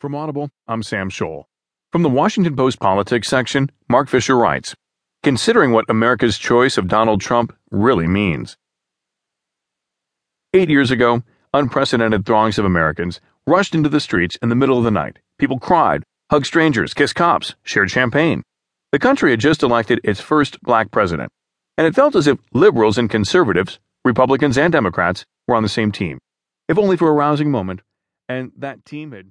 From Audible, I'm Sam Scholl. From the Washington Post Politics section, Marc Fisher writes Considering what America's choice of Donald Trump really means. Eight years ago, unprecedented throngs of Americans rushed into the streets in the middle of the night. People cried, hugged strangers, kissed cops, shared champagne. The country had just elected its first black president, and it felt as if liberals and conservatives, Republicans and Democrats, were on the same team, if only for a rousing moment, and that team had